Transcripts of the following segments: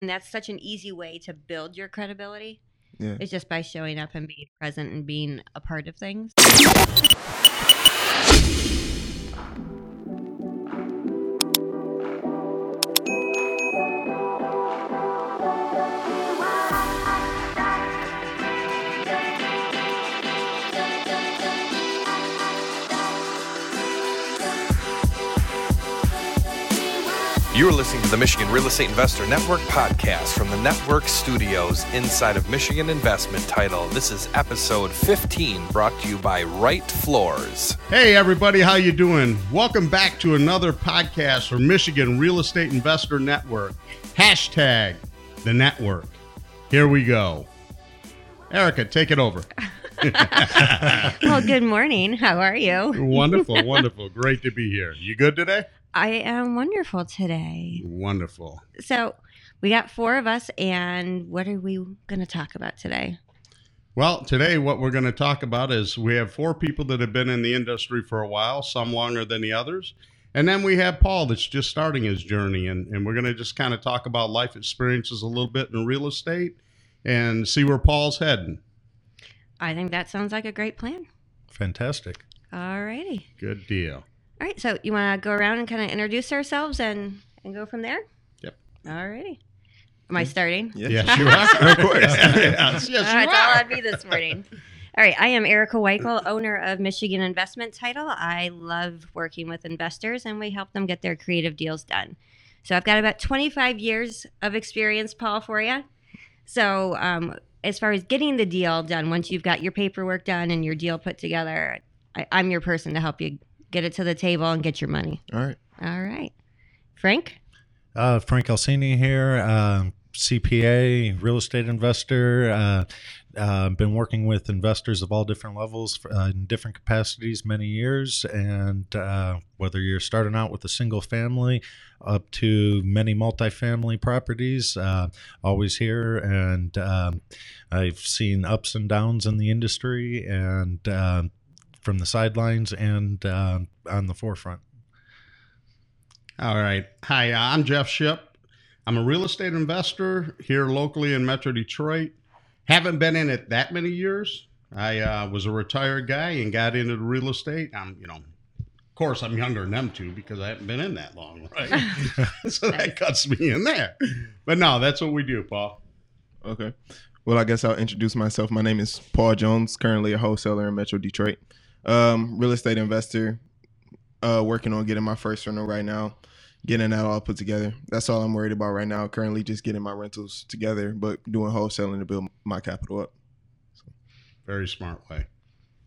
And that's such an easy way to build your credibility. Yeah. It's just by showing up and being present and being a part of things. You're listening to the Michigan Real Estate Investor Network podcast from the network studios inside of Michigan Investment Title. This is episode 15 brought to you by Right Floors. Hey everybody, how you doing? Welcome back to another podcast from Michigan Real Estate Investor Network. Hashtag the network. Here we go. Erica, take it over. well, good morning. How are you? wonderful, wonderful. Great to be here. You good today? I am wonderful today. Wonderful. So, we got four of us, and what are we going to talk about today? Well, today what we're going to talk about is we have four people that have been in the industry for a while, some longer than the others. And then we have Paul that's just starting his journey. And, and we're going to just kind of talk about life experiences a little bit in real estate and see where Paul's heading. I think that sounds like a great plan. Fantastic. All righty. Good deal. All right. So, you want to go around and kind of introduce ourselves and, and go from there? Yep. All righty. Am I starting? Yes, you are. of course. yes, yes, All right, you that's all are. I'd be this morning. All right, I am Erica Weichel, owner of Michigan Investment Title. I love working with investors and we help them get their creative deals done. So I've got about 25 years of experience, Paul, for you. So um, as far as getting the deal done, once you've got your paperwork done and your deal put together, I, I'm your person to help you get it to the table and get your money. All right. All right. Frank? Uh, Frank Alcini here, uh, CPA, real estate investor. Uh, uh, been working with investors of all different levels uh, in different capacities many years. And uh, whether you're starting out with a single family up to many multifamily properties, uh, always here. And um, I've seen ups and downs in the industry and uh, from the sidelines and uh, on the forefront. All right. Hi, I'm Jeff Ship. I'm a real estate investor here locally in Metro Detroit. Haven't been in it that many years. I uh, was a retired guy and got into the real estate. I'm, you know, of course, I'm younger than them two because I haven't been in that long, right? so that cuts me in there. But no, that's what we do, Paul. Okay. Well, I guess I'll introduce myself. My name is Paul Jones, currently a wholesaler in Metro Detroit. Um, real estate investor, uh, working on getting my first rental right now, getting that all put together. That's all I'm worried about right now. Currently, just getting my rentals together, but doing wholesaling to build my capital up. Very smart way.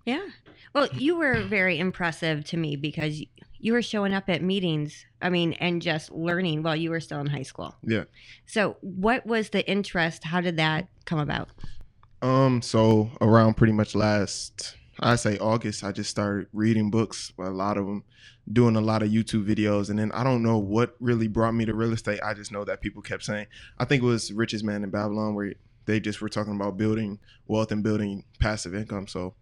Yeah. Well, you were very impressive to me because you were showing up at meetings, I mean, and just learning while you were still in high school. Yeah. So, what was the interest? How did that come about? Um, so around pretty much last, I say August, I just started reading books, a lot of them, doing a lot of YouTube videos, and then I don't know what really brought me to real estate. I just know that people kept saying, I think it was Richest Man in Babylon, where they just were talking about building wealth and building passive income. So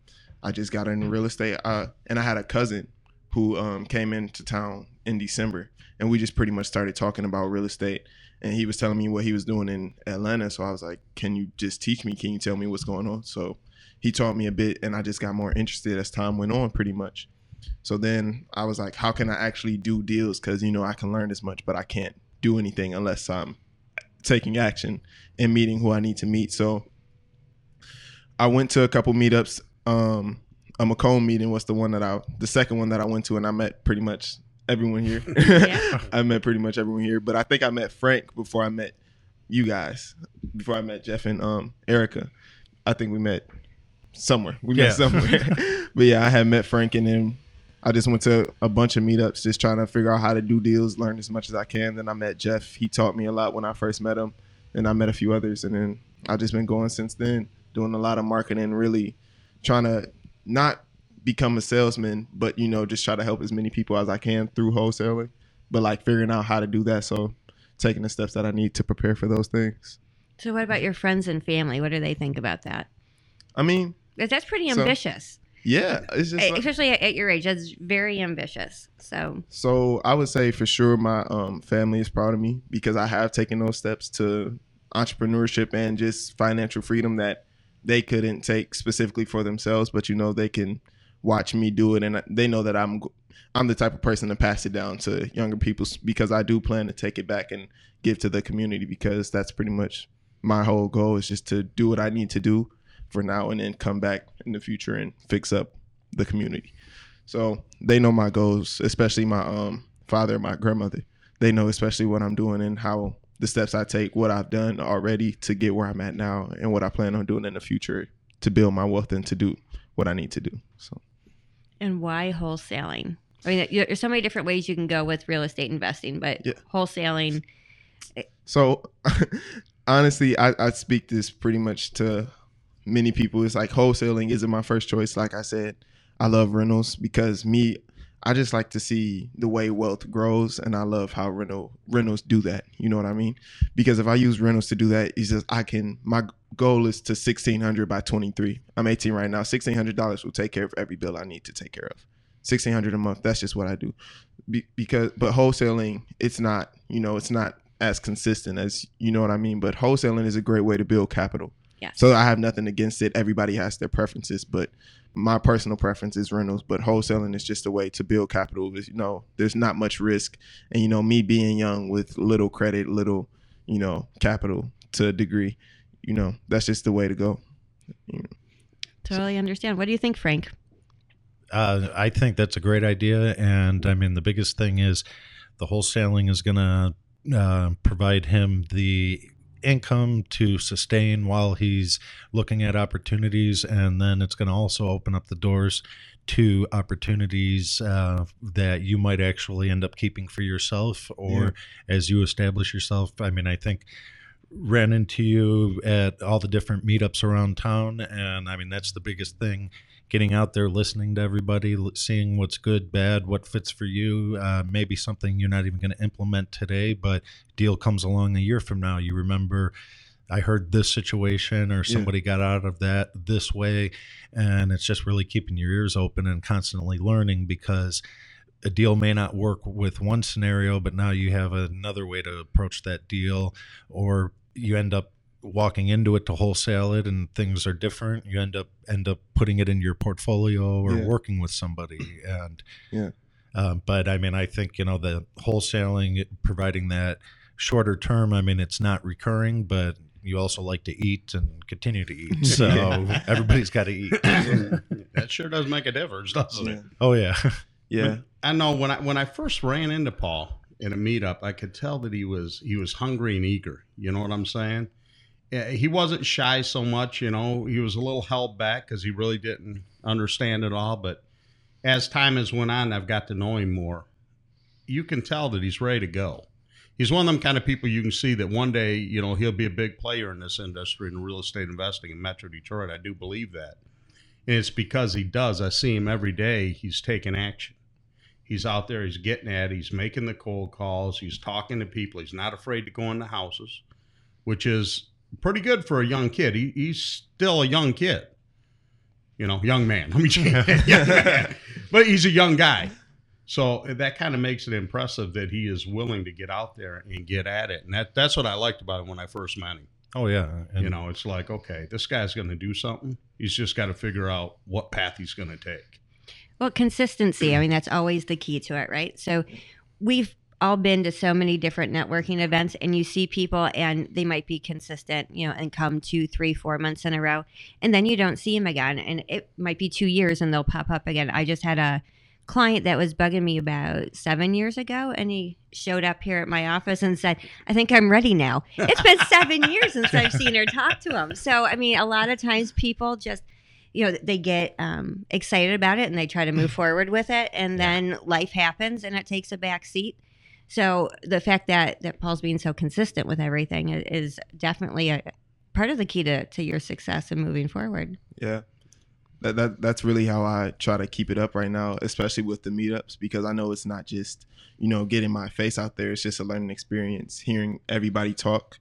I just got into real estate, uh, and I had a cousin who um, came into town in December, and we just pretty much started talking about real estate and he was telling me what he was doing in Atlanta. So I was like, "Can you just teach me? Can you tell me what's going on?" So he taught me a bit, and I just got more interested as time went on, pretty much. So then I was like, "How can I actually do deals? Because you know I can learn as much, but I can't do anything unless I'm taking action and meeting who I need to meet." So I went to a couple meetups. Um, a Macomb meeting was the one that I, the second one that I went to, and I met pretty much everyone here. Yeah. I met pretty much everyone here, but I think I met Frank before I met you guys. Before I met Jeff and um Erica, I think we met somewhere. We met Yeah. somewhere. but yeah, I had met Frank, and then I just went to a bunch of meetups, just trying to figure out how to do deals, learn as much as I can. Then I met Jeff. He taught me a lot when I first met him, and I met a few others, and then I've just been going since then, doing a lot of marketing, really trying to not become a salesman, but you know, just try to help as many people as I can through wholesaling. But like figuring out how to do that, so taking the steps that I need to prepare for those things. So, what about your friends and family? What do they think about that? I mean, 'Cause that's pretty So- ambitious. Yeah, it's just like- especially at, at your age. That's very ambitious. So So I would say for sure my um, family is proud of me because I have taken those steps to entrepreneurship and just financial freedom that they couldn't take specifically for themselves, but you know they can watch me do it and they know that I'm I'm the type of person to pass it down to younger people because I do plan to take it back and give to the community because that's pretty much my whole goal is just to do what I need to do for now and then come back in the future and fix up the community. So they know my goals, especially my um, father and my grandmother. They know especially what I'm doing and how the steps I take, what I've done already to get where I'm at now, and what I plan on doing in the future to build my wealth and to do what I need to do. So, and why wholesaling? I mean, there's so many different ways you can go with real estate investing, but Yeah. wholesaling. so honestly, I, I speak this pretty much to many people. It's like wholesaling isn't my first choice. Like I said, I love rentals because me, I just like to see the way wealth grows, and I love how rental rentals do that. You know what I mean? Because if I use rentals to do that, it's just I can. My goal is to sixteen hundred by twenty three. I'm eighteen right now. Sixteen hundred dollars will take care of every bill I need to take care of. Sixteen hundred a month. That's just what I do. Be, because but wholesaling, it's not. You know, it's not as consistent as you know what I mean. But wholesaling is a great way to build capital. Yes. So I have nothing against it. Everybody has their preferences, but my personal preference is rentals. But wholesaling is just a way to build capital. You know, there's not much risk, and you know, me being young with little credit, little, you know, capital to a degree, you know, that's just the way to go. You know. Totally understand. What do you think, Frank? Uh, I think that's a great idea, and I mean the biggest thing is the wholesaling is going to uh, provide him the income to sustain while he's looking at opportunities, and then it's going to also open up the doors to opportunities uh, that you might actually end up keeping for yourself, or as you establish yourself. I mean, I think ran into you at all the different meetups around town, and I mean that's the biggest thing getting out there, listening to everybody, seeing what's good, bad, what fits for you. Uh, maybe something you're not even going to implement today, but deal comes along a year from now. You remember, I heard this situation, or Yeah. somebody got out of that this way, and it's just really keeping your ears open and constantly learning because a deal may not work with one scenario, but now you have another way to approach that deal, or you end up walking into it to wholesale it and things are different you end up end up putting it in your portfolio or Yeah. working with somebody and Yeah. um, but i mean i think you know the wholesaling providing that shorter term i mean it's not recurring but you also like to eat and continue to eat so Yeah. everybody's got to eat that sure does make a difference, doesn't Yeah. it? oh yeah Yeah. I know when I when I first ran into Paul in a meetup, I could tell that he was he was hungry and eager. You know what I'm saying? He wasn't shy so much, you know. He was a little held back because he really didn't understand it all. But as time has went on, I've got to know him more. You can tell that he's ready to go. He's one of them kind of people you can see that one day, you know, he'll be a big player in this industry in real estate investing in Metro Detroit. I do believe that. And it's because he does. I see him every day. He's taking action he's out there he's getting at it, he's making the cold calls he's talking to people he's not afraid to go into houses which is pretty good for a young kid. He, he's still a young kid. You know young man. Let me change young man. but he's a young guy. So eh, that kind of makes it impressive that he is willing to get out there and get at it. And that, that's what i liked about him when i first met him. Oh yeah and you know it's like okay this guy's going to do something. He's just got to figure out what path he's going to take. Well, consistency. I mean, that's always the key to it, right? So we've all been to so many different networking events and you see people and they might be consistent, you know, and come two, three, four months in a row. And then you don't see them again. And it might be two years and they'll pop up again. I just had a client that was bugging me about seven years ago and he showed up here at my office and said, I think I'm ready now. It's been seven years since I've seen her talk to him. So, I mean, a lot of times people just, you know they get um, excited about it and they try to move forward with it and then life happens and it takes a back seat so the fact that that paul's being so consistent with everything is definitely a part of the key to, to your success and moving forward Yeah. That, that that's really how I try to keep it up right now, especially with the meetups, because I know it's not just, you know, getting my face out there. It's just a learning experience, hearing everybody talk.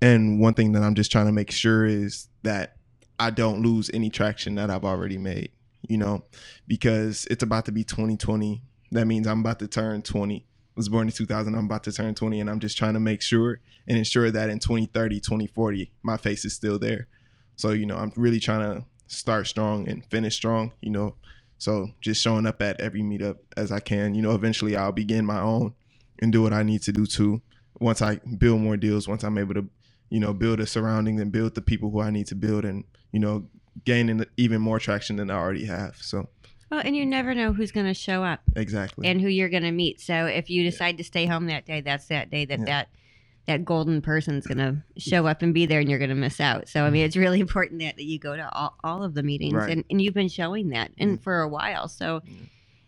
And one thing that I'm just trying to make sure is that I don't lose any traction that I've already made. you know, because it's about to be 2020. That means I'm about to turn 20. Was born in 2000. I'm about to turn 20, and I'm just trying to make sure and ensure that in 2030, 2040, my face is still there. So, you know, I'm really trying to start strong and finish strong, you know. So just showing up at every meetup as I can. You know, eventually I'll begin my own and do what I need to do too. Once I build more deals, once I'm able to, you know, build a surrounding and build the people who I need to build and, you know, gaining even more traction than I already have. So Well, and you never know who's going to show up exactly. and who you're going to meet. So if you decide to stay home that day, that's that day that Yeah. that that golden person's going to show up and be there and you're going to miss out. So I mean, it's really important that, that you go to all, all of the meetings Right. and, and you've been showing that and Mm. for a while. So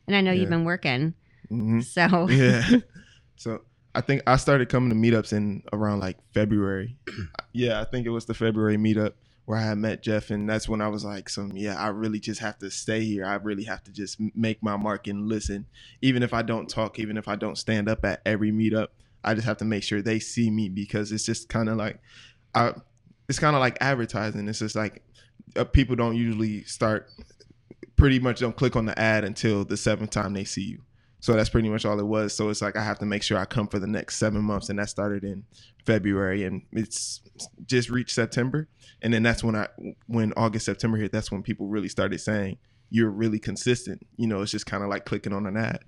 and I know Yeah. you've been working. hmm So yeah. So I think I started coming to meetups in around like February. yeah, I think it was the February meetup where I met Jeff, and that's when I was like, "Some yeah, I really just have to stay here. I really have to just make my mark and listen, even if I don't talk, even if I don't stand up at every meetup. I just have to make sure they see me because it's just kind of like, I, it's kind of like advertising. It's just like uh, people don't usually start, pretty much don't click on the ad until the seventh time they see you. So that's pretty much all it was. So it's like I have to make sure I come for the next seven months, and that started in February, and it's just reached September, and then that's when I, when August September hit, that's when people really started saying you're really consistent. You know, it's just kind of like clicking on an ad.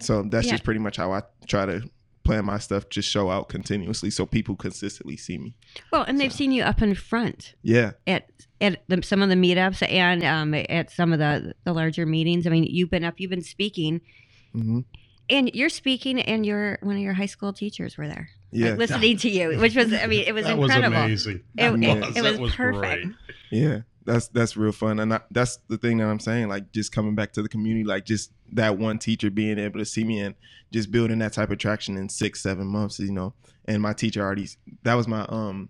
So that's Yeah. just pretty much how I try to plan my stuff, just show out continuously, so people consistently see me. well, and they've So- seen you up in front Yeah, at at the, some of the meetups and um, at some of the the larger meetings. I mean, you've been up, you've been speaking, hmm and you're speaking, and your one of your high school teachers were there, yeah, like, listening to you, which was, I mean, it was that incredible. was amazing. It, That it- was, it that was perfect. great. Yeah, that's that's real fun, and I, that's the thing that I'm saying. Like just coming back to the community, like just that one teacher being able to see me and just building that type of traction in six, seven months, you know. And my teacher already that was my um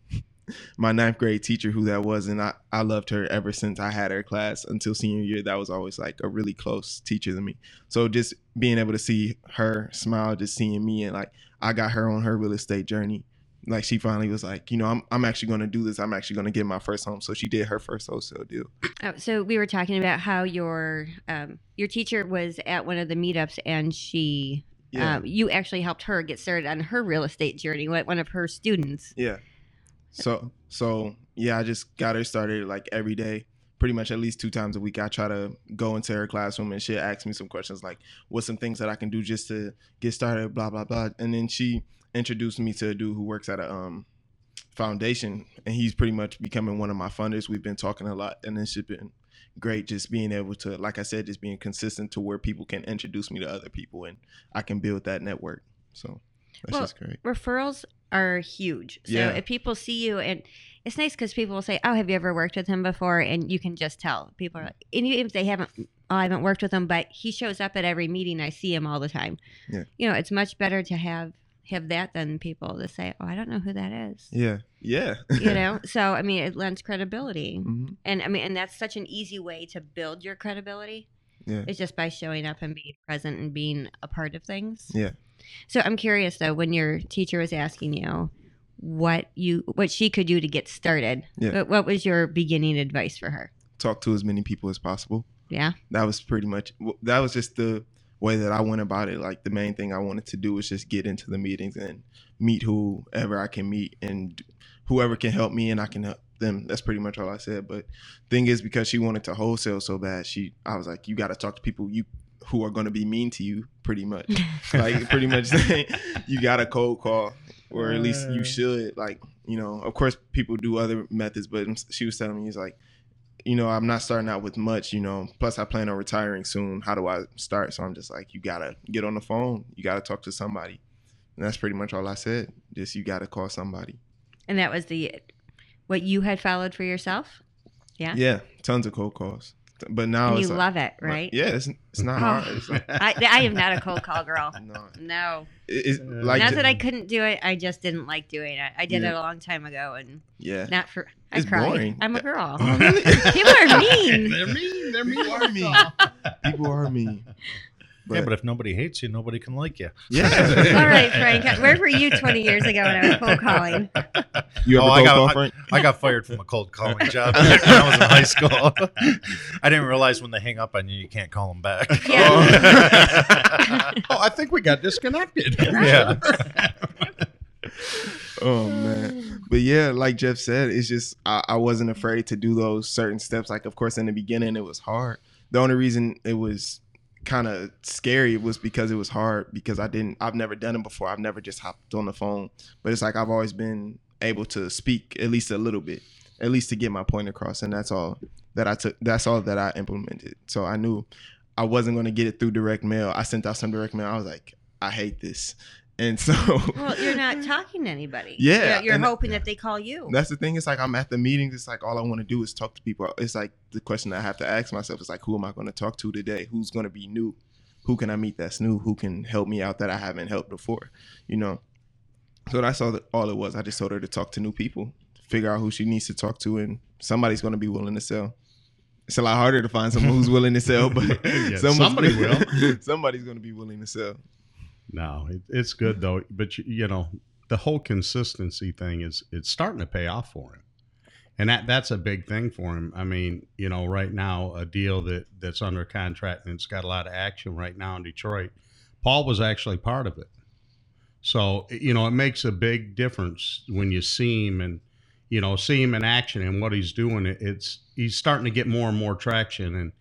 my ninth grade teacher who that was, and I I loved her ever since I had her class until senior year. That was always like a really close teacher to me. So just being able to see her smile, just seeing me, and like I got her on her real estate journey like she finally was like, you know, I'm I'm actually going to do this. I'm actually going to get my first home. So she did her first wholesale deal. Oh, so we were talking about how your um, your teacher was at one of the meetups, and she Yeah, um, you actually helped her get started on her real estate journey. What one of her students? yeah. So so yeah, I just got her started like every day, pretty much at least two times a week. I try to go into her classroom and she'll ask me some questions like, "What's some things that I can do just to get started?" Blah blah blah. And then she introduced me to a dude who works at a um foundation, and he's pretty much becoming one of my funders. We've been talking a lot, and it's just been great just being able to like i said just being consistent to where people can introduce me to other people and i can build that network so that's Well, just great Referrals are huge. So Yeah. if people see you, and it's nice because people will say, "Oh, have you ever worked with him before?" And you can just tell. People are like, and even if they haven't, oh, I haven't worked with him, but he shows up at every meeting. I see him all the time. Yeah. You know, it's much better to have have that than people to say, "Oh, I don't know who that is." yeah yeah you know so i mean it lends credibility Mhm. and i mean and that's such an easy way to build your credibility yeah it's just by showing up and being present and being a part of things Yeah. So i'm curious though when your teacher was asking you what you what she could do to get started Yeah. what, what was your beginning advice for her talk to as many people as possible yeah that was pretty much that was just the way that I went about it. Like the main thing I wanted to do was just get into the meetings and meet whoever I can meet and whoever can help me and I can help them. That's pretty much all I said. But thing is because she wanted to wholesale so bad, she I was like, you got to talk to people you who are going to be mean to you pretty much. like pretty much saying you got a cold call or at least you should like, you know, of course people do other methods, but she was telling me he's like you know, I'm not starting out with much, you know. Plus, I plan on retiring soon. How do I start? So I'm just like, you gotta get on the phone. You gotta talk to somebody. And that's pretty much all I said. Just you gotta call somebody. and that was the what you had followed for yourself Yeah? Yeah, tons of cold calls. But now and you like, love it right Yeah, it's it's not Oh. hard. It's like, I, I am not a cold call girl no, no it- it's Uh, like not that I couldn't do it. I just didn't like doing it. I did Yeah. it a long time ago, and yeah. not for. I It's cried. boring. I'm a girl. People are mean. They're mean. They're mean. People are mean. People are mean. Yeah, but if nobody hates you, nobody can like you. yeah, All right, Frank. Where were you 20 years ago when I was cold calling? you ever Oh, I got- call, Frank? I got fired from a cold calling job when I was in high school. I didn't realize when they hang up on you, you can't call them back. Yeah. Oh, I think we got disconnected. yeah. Oh man, but yeah, like Jeff said, it's just I, I wasn't afraid to do those certain steps. Like, of course, in the beginning, it was hard. The only reason it was kind of scary was because it was hard because I didn't, I've never done it before. I've never just hopped on the phone, but it's like I've always been able to speak at least a little bit, at least to get my point across, and that's all that I took. That's all that I implemented. So I knew I wasn't going to get it through direct mail. I sent out some direct mail. I was like, I hate this, and so Well, you're not talking to anybody. Yeah, You're, you're and- hoping that they call you. That's the thing. It's like I'm at the meetings. It's like all I want to do is talk to people. It's like the question I have to ask myself is like, who am I going to talk to today? Who's going to be new? Who can I meet that's new? Who can help me out that I haven't helped before? You know. So that's all. That, all it was. I just told her to talk to new people, figure out who she needs to talk to, and somebody's going to be willing to sell. It's a lot harder to find someone who's willing to sell, but Yeah, somebody will. somebody's going to be willing to sell. No, it, it's good though. But you, you know, the whole consistency thing is it's starting to pay off for him, and that that's a big thing for him. I mean, you know, right now a deal that that's under contract and it's got a lot of action right now in Detroit. Paul was actually part of it, so you know it makes a big difference when you see him and you know see him in action and what he's doing. It, it's he's starting to get more and more traction and.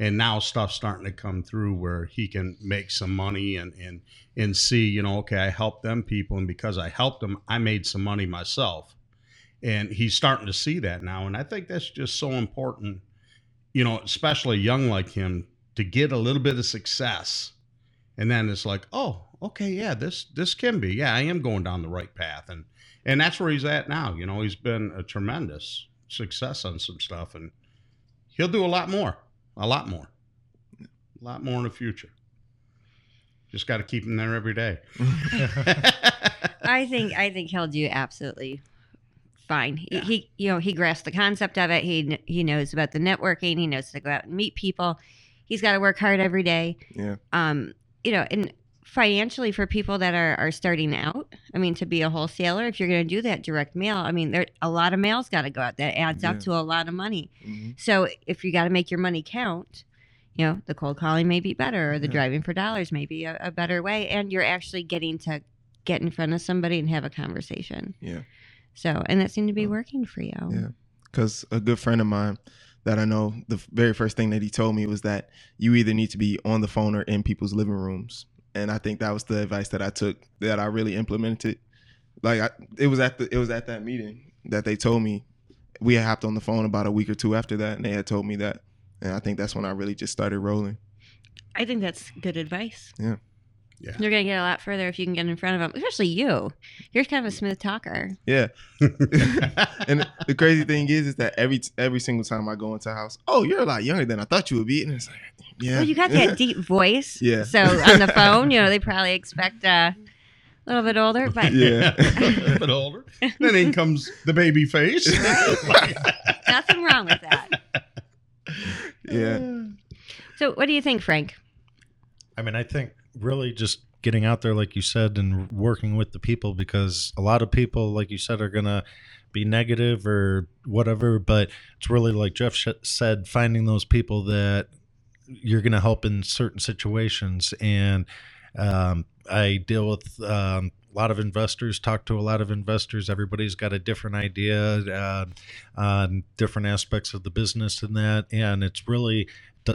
And now stuff's starting to come through where he can make some money and, and and see, you know, okay, I helped them people, and because I helped them, I made some money myself. And he's starting to see that now, and I think that's just so important, you know, especially young like him, to get a little bit of success, and then it's like, oh, okay, yeah, this this can be, yeah, I am going down the right path, and and that's where he's at now. You know, he's been a tremendous success on some stuff, and he'll do a lot more, a lot more, a lot more in the future. Just got to keep him there every day. I think I think he'll do absolutely fine. He, he you know he grasps the concept of it. He he knows about the networking. He knows to go out and meet people. He's got to work hard every day. Yeah. Um, you know, and financially for people that are are starting out, I mean, to be a wholesaler, if you're going to do that direct mail, I mean, there a lot of mail's got to go out. That adds Yeah. up to a lot of money. Mhm. So if you got to make your money count, you know, the cold calling may be better, or the Yeah. driving for dollars may be a, a better way, and you're actually getting to get in front of somebody and have a conversation. Yeah. So, and that seemed to be working for you. Yeah. because a good friend of mine that I know, the very first thing that he told me was that you either need to be on the phone or in people's living rooms, and I think that was the advice that I took that I really implemented. Like I, it was at the it was at that meeting that they told me we had hopped on the phone about a week or two after that, and they had told me that, and I think that's when I really just started rolling. I think that's good advice. Yeah. Yeah. You're going to get a lot further if you can get in front of them, especially you. You're kind of a smooth talker. Yeah, and the crazy thing is, is that every every single time I go into a house, oh, you're a lot younger than I thought you would be, and it's like, yeah, Well, you got that deep voice. Yeah. So on the phone, you know, they probably expect uh, a little bit older, but Yeah. a little bit older. Then in comes the baby face. nothing wrong with that. yeah. So, what do you think, Frank? I mean, I think really just getting out there, like you said, and working with the people because a lot of people, like you said, are going to be negative or whatever. But it's really, like Jeff said, finding those people that you're going to help in certain situations. And um, I deal with um, a lot of investors, talk to a lot of investors. Everybody's got a different idea uh, on different aspects of the business and that. And it's really,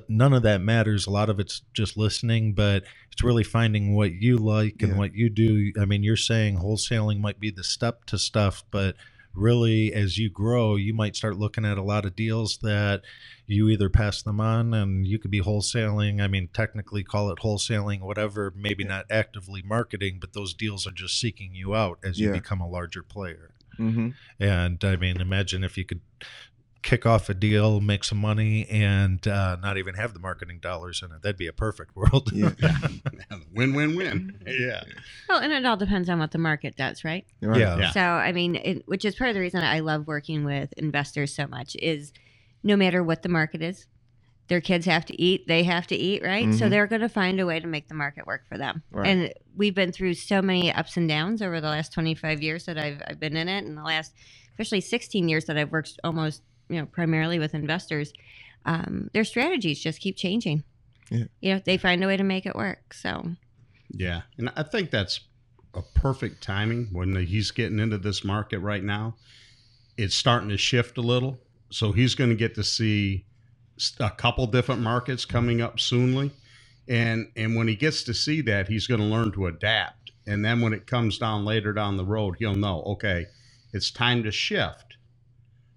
none of that matters. A lot of it's just listening, but it's really finding what you like and Yeah. what you do. I mean, you're saying wholesaling might be the step to stuff, but really as you grow you might start looking at a lot of deals that you either pass them on and you could be wholesaling i mean technically call it wholesaling whatever maybe not actively marketing but those deals are just seeking you out as you Yeah. become a larger player. Hmm and I mean, imagine if you could kick off a deal, make some money, and uh, not even have the marketing dollars in it. That'd be a perfect world. Yeah. win, win, win. Yeah. Well, and it all depends on what the market does, right? Right. Yeah. Yeah. So, I mean, it, which is part of the reason I love working with investors so much is no matter what the market is, their kids have to eat, they have to eat, right? So Mhm. they're going to find a way to make the market work for them. Right. And we've been through so many ups and downs over the last 25 years that I've, I've been in it, and the last, especially 16 years that I've worked almost, you know, primarily with investors. Um, their strategies just keep changing. Yeah. You know, they find a way to make it work. So, Yeah, and I think that's a perfect timing when he's getting into this market right now. It's starting to shift a little, so he's going to get to see a couple different markets coming up soonly, and and when he gets to see that, he's going to learn to adapt. And then when it comes down later down the road, he'll know, okay, it's time to shift.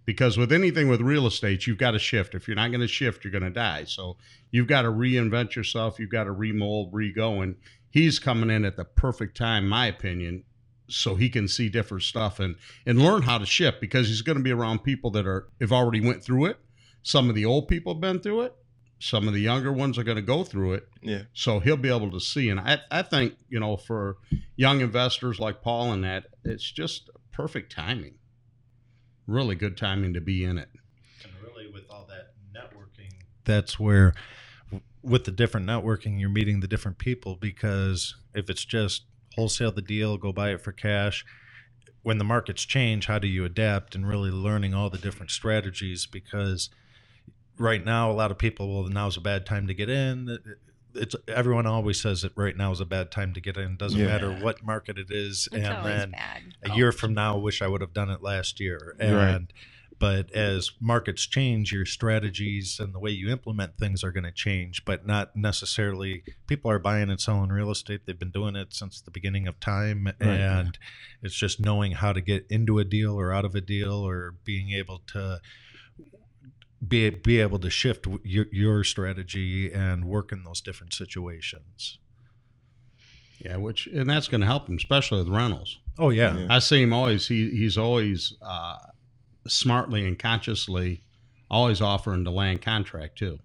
Because with anything with real estate, you've got to shift. If you're not going to shift, you're going to die. So you've got to reinvent yourself. You've got to remold, re-go, and he's coming in at the perfect time, my opinion, so he can see different stuff and and learn how to shift because he's going to be around people that are have already went through it. Some of the old people have been through it. Some of the younger ones are going to go through it. Yeah. So he'll be able to see. And I, I think, you know, for young investors like Paul and that, it's just perfect timing. Really good timing to be in it. And really, with all that networking, that's where, with the different networking, you're meeting the different people because if it's just wholesale the deal, go buy it for cash, when the markets change, how do you adapt and really learning all the different strategies? Because right now, a lot of people, well, now's a bad time to get in. It's everyone always says that right now is a bad time to get in. Doesn't Yeah. matter what market it is, it's and always then bad. a year from now, I wish I would have done it last year. And Right. but as markets change, your strategies and the way you implement things are going to change, but not necessarily. People are buying and selling real estate. They've been doing it since the beginning of time, right. and it's just knowing how to get into a deal or out of a deal, or being able to be be able to shift your, your strategy and work in those different situations. Yeah, which and that's going to help him, especially with rentals. Oh yeah, Yeah. I see him always. He he's always uh, smartly and consciously always offering the land contract too,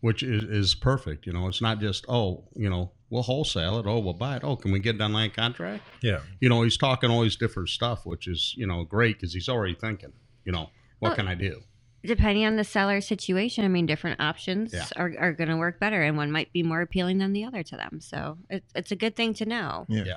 which is, is perfect. You know, it's not just oh, you know, we'll wholesale it. Oh, we'll buy it. Oh, can we get it on land contract? yeah. You know, he's talking all these different stuff, which is you know great because he's already thinking. You know, what Well, can I do? Depending on the seller situation, I mean, different options Yeah. are, are going to work better, and one might be more appealing than the other to them. So it, it's a good thing to know. Yeah.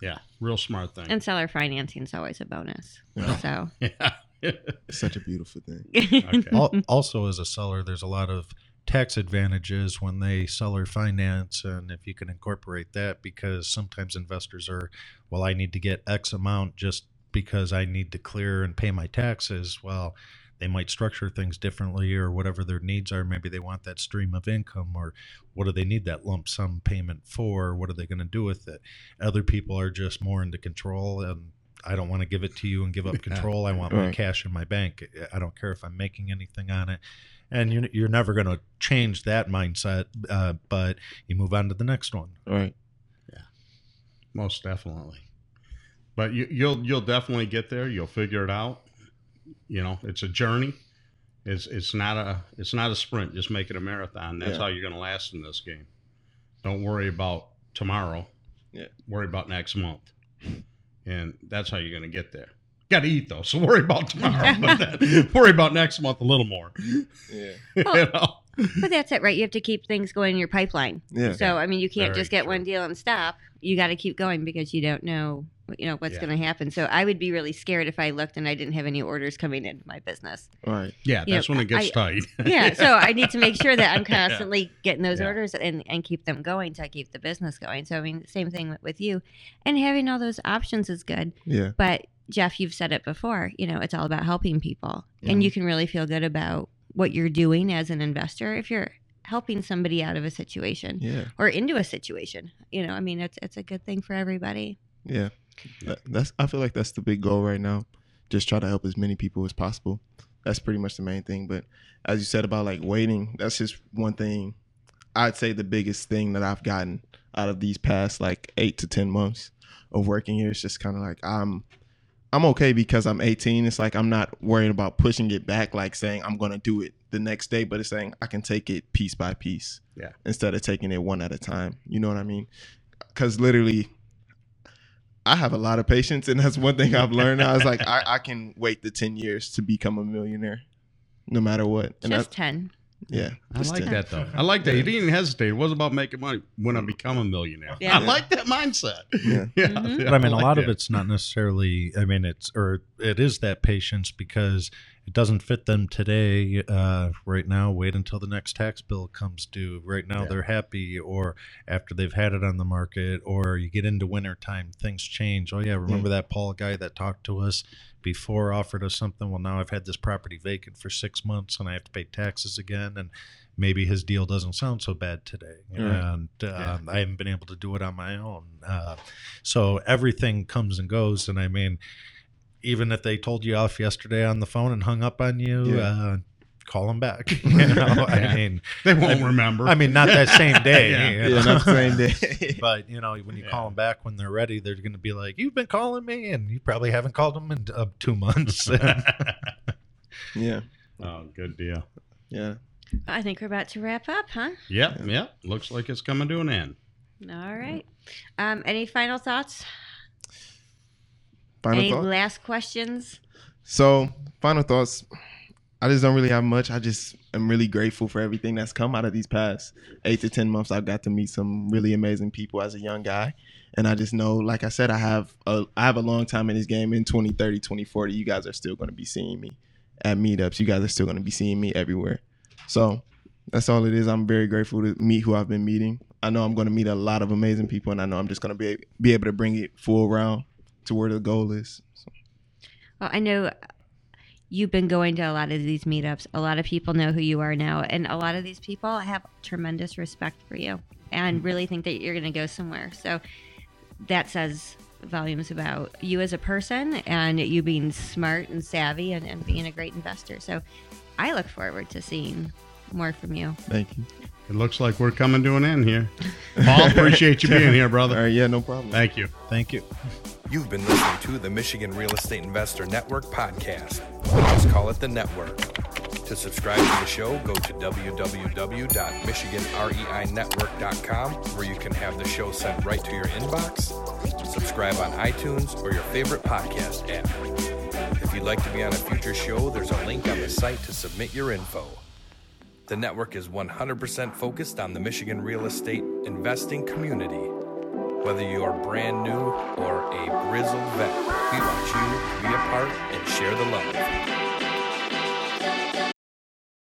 Yeah, real smart thing. And seller financing is always a bonus. Yeah. So yeah. It's such a beautiful thing. Okay. Al- also as a seller there's a lot of tax advantages when they seller finance and if you can incorporate that because sometimes investors are well i need to get x amount just because i need to clear and pay my taxes well they might structure things differently or whatever their needs are maybe they want that stream of income or what do they need that lump sum payment for what are they going to do with it other people are just more into control and I don't want to give it to you and give up control. I want my cash in my bank. I don't care if I'm making anything on it. And you're, you're never going to change that mindset, uh, but you move on to the next one. Right. Yeah. Most definitely. But you, you'll you'll definitely get there. You'll figure it out. You know, it's a journey. It's it's not a it's not a sprint. Just make it a marathon. That's Yeah. how you're going to last in this game. Don't worry about tomorrow. Yeah. Worry about next month, and that's how you're going to get there. Got to eat though, so worry about tomorrow. but then worry about next month a little more. Yeah. you know? but that's it, right? You have to keep things going in your pipeline. Yeah. So I mean, you can't Very just get true. one deal and stop. You got to keep going because you don't know, you know, what's Yeah. going to happen. So I would be really scared if I looked and I didn't have any orders coming into my business. Right. Yeah, You that's know, when it gets I- tight. Yeah. So I need to make sure that I'm Yeah. constantly getting those Yeah. orders and, and keep them going to keep the business going. So I mean, same thing with, with you, and having all those options is good. Yeah. But Jeff, you've said it before. You know, it's all about helping people, and you can really feel good about what you're doing as an investor if you're helping somebody out of a situation Yeah. or into a situation. You know, I mean, it's it's a good thing for everybody. Yeah. That, that's I feel like that's the big goal right now. Just try to help as many people as possible. That's pretty much the main thing. But as you said about like waiting, that's just one thing. I'd say the biggest thing that I've gotten out of these past like eight to ten months of working here is just kind of like I'm I'm okay because I'm 18. It's like I'm not worried about pushing it back, like saying I'm gonna do it the next day, but it's saying I can take it piece by piece. Yeah. Instead of taking it one at a time. You know what I mean? Because literally I have a lot of patience, and that's one thing I've learned. I was like, I, I can wait the ten years to become a millionaire, no matter what. And Just that's ten. Yeah, I like to- that though. I like that. He didn't even hesitate. It wasn't about making money when I become a millionaire. Yeah. I like that mindset. Yeah. yeah, Mhm. yeah, But I mean, a like lot of it's not necessarily. I mean, it's or it is that patience because it doesn't fit them today. Uh, right now, wait until the next tax bill comes due. Right now, Yeah. they're happy, or after they've had it on the market, or you get into wintertime, things change. Oh yeah, remember that Paul guy that talked to us before, offered us something. Well, now I've had this property vacant for six months, and I have to pay taxes again, and maybe his deal doesn't sound so bad today, Right. and um, I haven't been able to do it on my own. Uh, so everything comes and goes, and I mean, even if they told you off yesterday on the phone and hung up on you, Yeah. uh, call them back. You know, I mean, they won't I- remember. I mean, not that same day. Yeah. you Yeah, not same day. But you know, when you Yeah. call them back when they're ready, they're going to be like, "You've been calling me, and you probably haven't called them in uh, two months." yeah, oh, good deal. yeah. I think we're about to wrap up, huh? Yep, yep. Looks like it's coming to an end. All right. Um, any final thoughts? Final any thought. last questions? So, final thoughts. I just don't really have much. I just am really grateful for everything that's come out of these past eight to ten months. I've got to meet some really amazing people as a young guy, and I just know, like I said, I have a I have a long time in this game. In 2030, 2040, you guys are still going to be seeing me at meetups. You guys are still going to be seeing me everywhere. So that's all it is. I'm very grateful to meet who I've been meeting. I know I'm going to meet a lot of amazing people, and I know I'm just going to be be able to bring it full round to where the goal is. So, Well, I know you've been going to a lot of these meetups. A lot of people know who you are now, and a lot of these people have tremendous respect for you and mm. really think that you're going to go somewhere. So that says volumes about you as a person and you being smart and savvy and, and being a great investor. So I look forward to seeing more from you. thank you. It looks like we're coming to an end here. Paul, appreciate you being here, brother. right, yeah, no problem. Thank you. Thank you. You've been listening to the Michigan Real Estate Investor Network podcast. Just call it the network. To subscribe to the show, go to www.michiganreinetwork.com where you can have the show sent right to your inbox. Subscribe on iTunes or your favorite podcast app. If you'd like to be on a future show, there's a link on the site to submit your info. The network is 100% focused on the Michigan real estate investing community. Whether you are brand new or a grizzled vet, we want you to be a part and share the love.